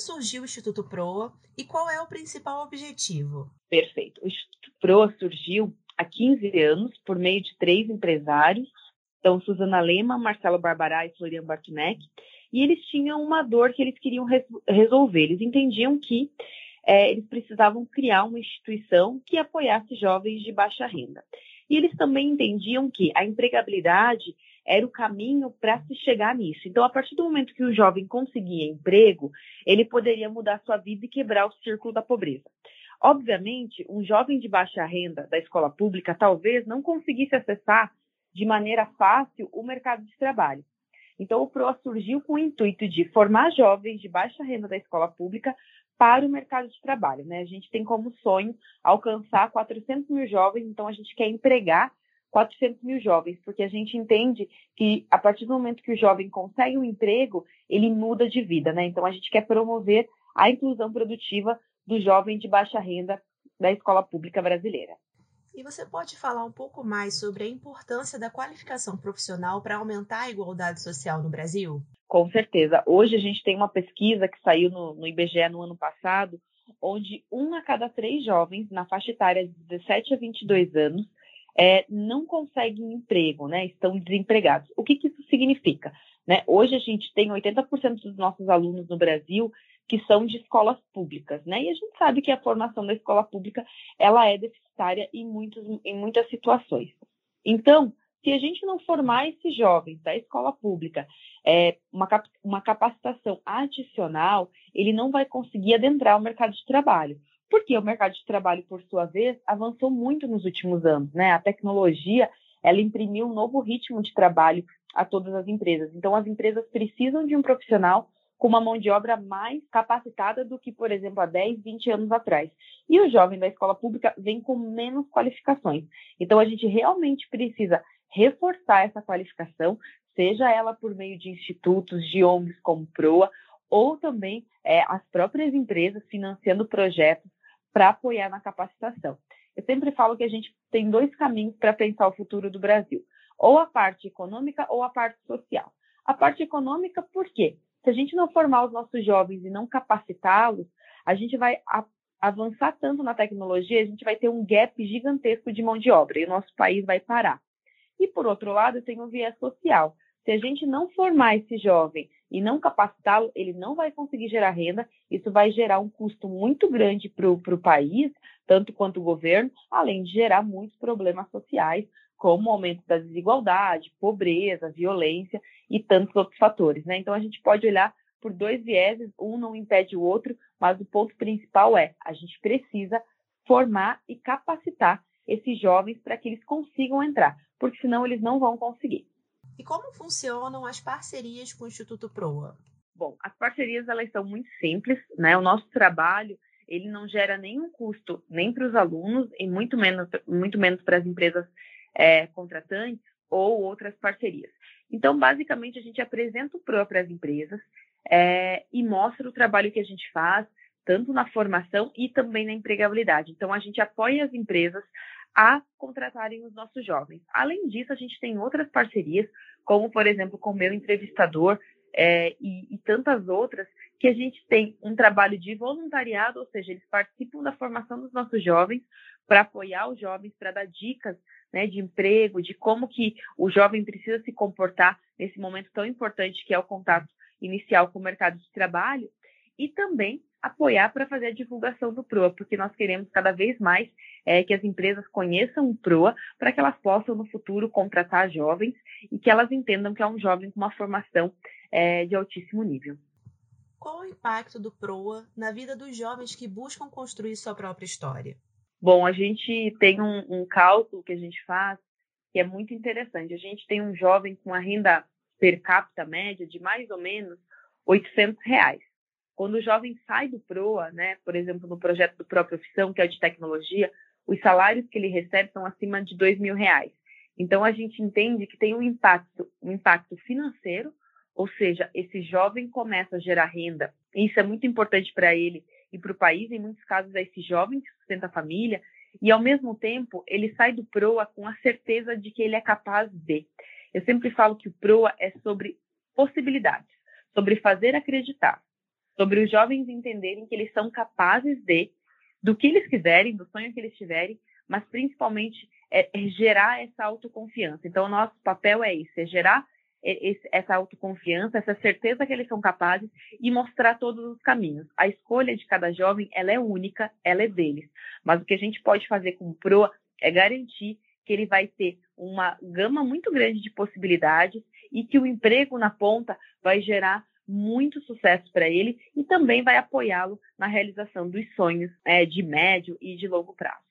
surgiu o Instituto Proa e qual é o principal objetivo? Perfeito. O Instituto Proa surgiu há 15 anos por meio de três empresários, então Suzana Lema, Marcelo Barbará e Florian Bartunek, e eles tinham uma dor que eles queriam res resolver. Eles entendiam que é, eles precisavam criar uma instituição que apoiasse jovens de baixa renda. E eles também entendiam que a empregabilidade era o caminho para se chegar nisso. Então, a partir do momento que o jovem conseguia emprego, ele poderia mudar sua vida e quebrar o círculo da pobreza. Obviamente, um jovem de baixa renda da escola pública talvez não conseguisse acessar de maneira fácil o mercado de trabalho. Então, o PROA surgiu com o intuito de formar jovens de baixa renda da escola pública para o mercado de trabalho. Né? A gente tem como sonho alcançar 400 mil jovens, então a gente quer empregar 400 mil jovens, porque a gente entende que a partir do momento que o jovem consegue um emprego, ele muda de vida. Né? Então a gente quer promover a inclusão produtiva do jovem de baixa renda da escola pública brasileira. E você pode falar um pouco mais sobre a importância da qualificação profissional para aumentar a igualdade social no Brasil? Com certeza. Hoje a gente tem uma pesquisa que saiu no, no IBGE no ano passado, onde um a cada três jovens na faixa etária de 17 a 22 anos é, não conseguem emprego, né? Estão desempregados. O que, que isso significa? Né? Hoje a gente tem 80% dos nossos alunos no Brasil que são de escolas públicas, né? E a gente sabe que a formação da escola pública ela é deficitária em, muitos, em muitas situações. Então, se a gente não formar esses jovens da escola pública é, uma, uma capacitação adicional, ele não vai conseguir adentrar o mercado de trabalho. Porque o mercado de trabalho, por sua vez, avançou muito nos últimos anos. Né? A tecnologia ela imprimiu um novo ritmo de trabalho a todas as empresas. Então, as empresas precisam de um profissional com uma mão de obra mais capacitada do que, por exemplo, há 10, 20 anos atrás. E o jovem da escola pública vem com menos qualificações. Então, a gente realmente precisa reforçar essa qualificação, seja ela por meio de institutos, de ONGs como PROA, ou também é, as próprias empresas financiando projetos para apoiar na capacitação. Eu sempre falo que a gente tem dois caminhos para pensar o futuro do Brasil, ou a parte econômica ou a parte social. A parte econômica, por quê? Se a gente não formar os nossos jovens e não capacitá-los, a gente vai avançar tanto na tecnologia, a gente vai ter um gap gigantesco de mão de obra e o nosso país vai parar. E, por outro lado, tem o viés social. Se a gente não formar esse jovem e não capacitá-lo, ele não vai conseguir gerar renda. Isso vai gerar um custo muito grande para o país, tanto quanto o governo, além de gerar muitos problemas sociais, como o aumento da desigualdade, pobreza, violência e tantos outros fatores. Né? Então, a gente pode olhar por dois vieses, um não impede o outro, mas o ponto principal é a gente precisa formar e capacitar esses jovens para que eles consigam entrar porque senão eles não vão conseguir. E como funcionam as parcerias com o Instituto Proa? Bom, as parcerias elas são muito simples, né? O nosso trabalho ele não gera nenhum custo nem para os alunos e muito menos muito menos para as empresas é, contratantes ou outras parcerias. Então, basicamente, a gente apresenta o PROA para as empresas é, e mostra o trabalho que a gente faz, tanto na formação e também na empregabilidade. Então, a gente apoia as empresas a contratarem os nossos jovens. Além disso, a gente tem outras parcerias, como, por exemplo, com o meu entrevistador é, e, e tantas outras, que a gente tem um trabalho de voluntariado, ou seja, eles participam da formação dos nossos jovens para apoiar os jovens, para dar dicas né, de emprego, de como que o jovem precisa se comportar nesse momento tão importante que é o contato inicial com o mercado de trabalho, e também apoiar para fazer a divulgação do PROA, porque nós queremos cada vez mais é, que as empresas conheçam o PROA para que elas possam no futuro contratar jovens e que elas entendam que é um jovem com uma formação é, de altíssimo nível. Qual o impacto do PROA na vida dos jovens que buscam construir sua própria história? Bom, a gente tem um, um cálculo que a gente faz que é muito interessante. A gente tem um jovem com a renda per capita média de mais ou menos 800 reais. Quando o jovem sai do PROA, né, por exemplo, no projeto do Própria Profissão, que é de tecnologia, os salários que ele recebe são acima de dois mil reais. Então, a gente entende que tem um impacto, um impacto financeiro, ou seja, esse jovem começa a gerar renda, e isso é muito importante para ele e para o país, em muitos casos é esse jovem que sustenta a família, e ao mesmo tempo ele sai do PROA com a certeza de que ele é capaz de. Eu sempre falo que o PROA é sobre possibilidades, sobre fazer acreditar sobre os jovens entenderem que eles são capazes de, do que eles quiserem, do sonho que eles tiverem, mas principalmente é, é gerar essa autoconfiança. Então, nosso papel é isso, é gerar esse, essa autoconfiança, essa certeza que eles são capazes e mostrar todos os caminhos. A escolha de cada jovem, ela é única, ela é deles. Mas o que a gente pode fazer com o PROA é garantir que ele vai ter uma gama muito grande de possibilidades e que o emprego na ponta vai gerar muito sucesso para ele e também vai apoiá-lo na realização dos sonhos é, de médio e de longo prazo.